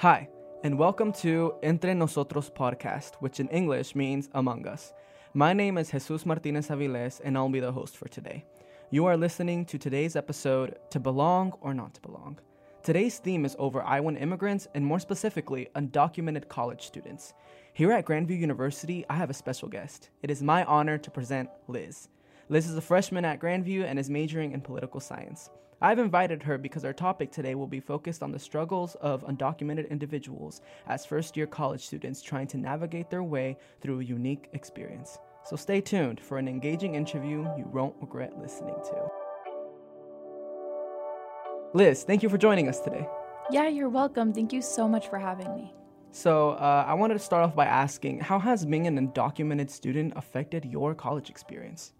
Hi, and welcome to Entre Nosotros podcast, which in English means Among Us. My name is Jesus Martinez Aviles, and I'll be the host for today. You are listening to today's episode, To Belong or Not to Belong. Today's theme is over Iowan immigrants, and more specifically, undocumented college students. Here at Grandview University, I have a special guest. It is my honor to present Liz. Liz is a freshman at Grandview and is majoring in political science. I've invited her because our topic today will be focused on the struggles of undocumented individuals as first year college students trying to navigate their way through a unique experience. So stay tuned for an engaging interview you won't regret listening to. Liz, thank you for joining us today. Yeah, you're welcome. Thank you so much for having me. So, uh, I wanted to start off by asking how has being an undocumented student affected your college experience?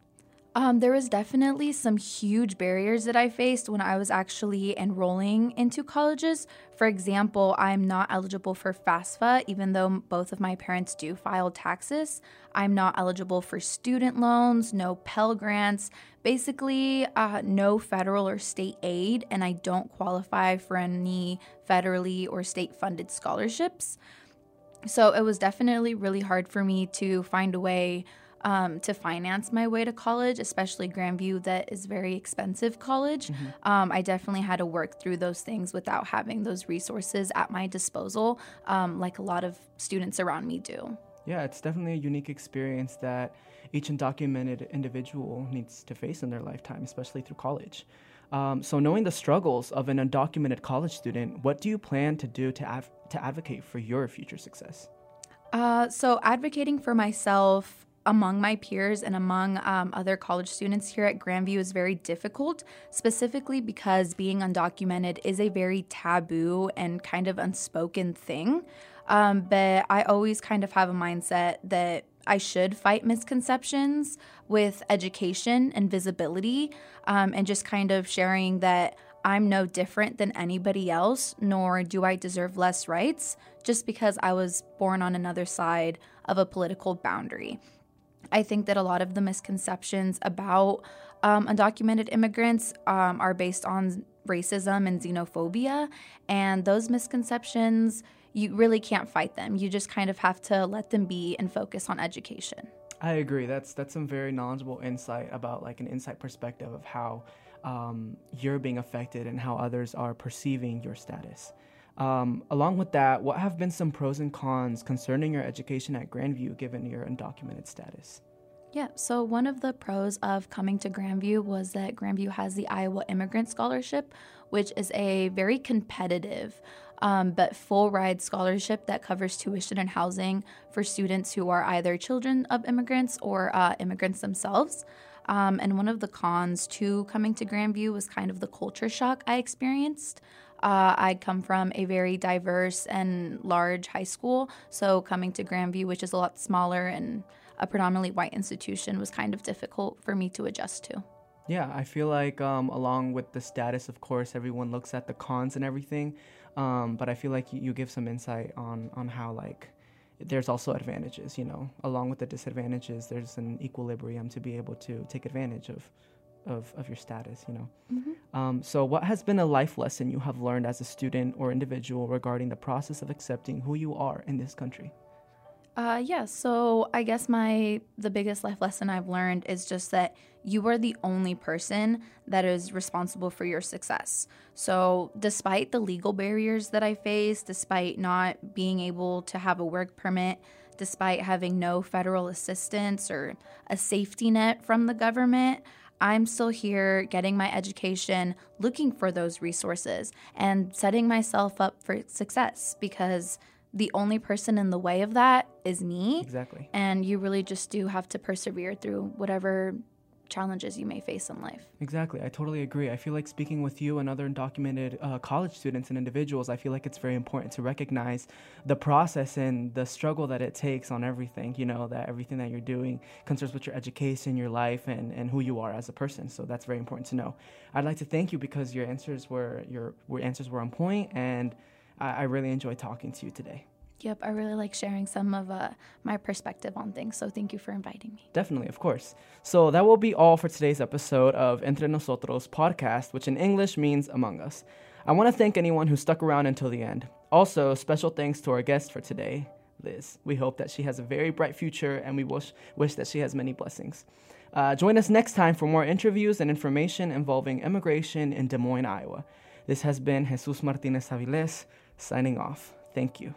Um, there was definitely some huge barriers that I faced when I was actually enrolling into colleges. For example, I'm not eligible for FAFSA, even though both of my parents do file taxes. I'm not eligible for student loans, no Pell Grants, basically, uh, no federal or state aid, and I don't qualify for any federally or state funded scholarships. So it was definitely really hard for me to find a way um, to finance my way to college, especially Grandview, that is very expensive college. Mm-hmm. Um, I definitely had to work through those things without having those resources at my disposal, um, like a lot of students around me do. Yeah, it's definitely a unique experience that each undocumented individual needs to face in their lifetime, especially through college. Um, so, knowing the struggles of an undocumented college student, what do you plan to do to, av- to advocate for your future success? Uh, so, advocating for myself among my peers and among um, other college students here at Grandview is very difficult, specifically because being undocumented is a very taboo and kind of unspoken thing. Um, but I always kind of have a mindset that I should fight misconceptions with education and visibility um, and just kind of sharing that I'm no different than anybody else, nor do I deserve less rights just because I was born on another side of a political boundary. I think that a lot of the misconceptions about um, undocumented immigrants um, are based on racism and xenophobia. And those misconceptions, you really can't fight them. You just kind of have to let them be and focus on education. I agree. That's that's some very knowledgeable insight about like an insight perspective of how um, you're being affected and how others are perceiving your status. Um, along with that, what have been some pros and cons concerning your education at Grandview given your undocumented status? Yeah, so one of the pros of coming to Grandview was that Grandview has the Iowa Immigrant Scholarship, which is a very competitive um, but full ride scholarship that covers tuition and housing for students who are either children of immigrants or uh, immigrants themselves. Um, and one of the cons to coming to Grandview was kind of the culture shock I experienced. Uh, I come from a very diverse and large high school, so coming to Grandview, which is a lot smaller and a predominantly white institution, was kind of difficult for me to adjust to. Yeah, I feel like um, along with the status, of course, everyone looks at the cons and everything, um, but I feel like you, you give some insight on on how like there's also advantages, you know, along with the disadvantages, there's an equilibrium to be able to take advantage of of, of your status, you know. Mm-hmm. Um, so, what has been a life lesson you have learned as a student or individual regarding the process of accepting who you are in this country? Uh, yeah, so I guess my the biggest life lesson I've learned is just that you are the only person that is responsible for your success. So, despite the legal barriers that I face, despite not being able to have a work permit, despite having no federal assistance or a safety net from the government, I'm still here getting my education, looking for those resources, and setting myself up for success because the only person in the way of that is me. Exactly. And you really just do have to persevere through whatever challenges you may face in life. Exactly. I totally agree. I feel like speaking with you and other undocumented uh, college students and individuals, I feel like it's very important to recognize the process and the struggle that it takes on everything, you know, that everything that you're doing concerns with your education, your life, and, and who you are as a person. So that's very important to know. I'd like to thank you because your answers were, your, your answers were on point and I, I really enjoyed talking to you today. Yep, I really like sharing some of uh, my perspective on things. So thank you for inviting me. Definitely, of course. So that will be all for today's episode of Entre Nosotros podcast, which in English means Among Us. I want to thank anyone who stuck around until the end. Also, special thanks to our guest for today, Liz. We hope that she has a very bright future and we wish, wish that she has many blessings. Uh, join us next time for more interviews and information involving immigration in Des Moines, Iowa. This has been Jesus Martinez Aviles signing off. Thank you.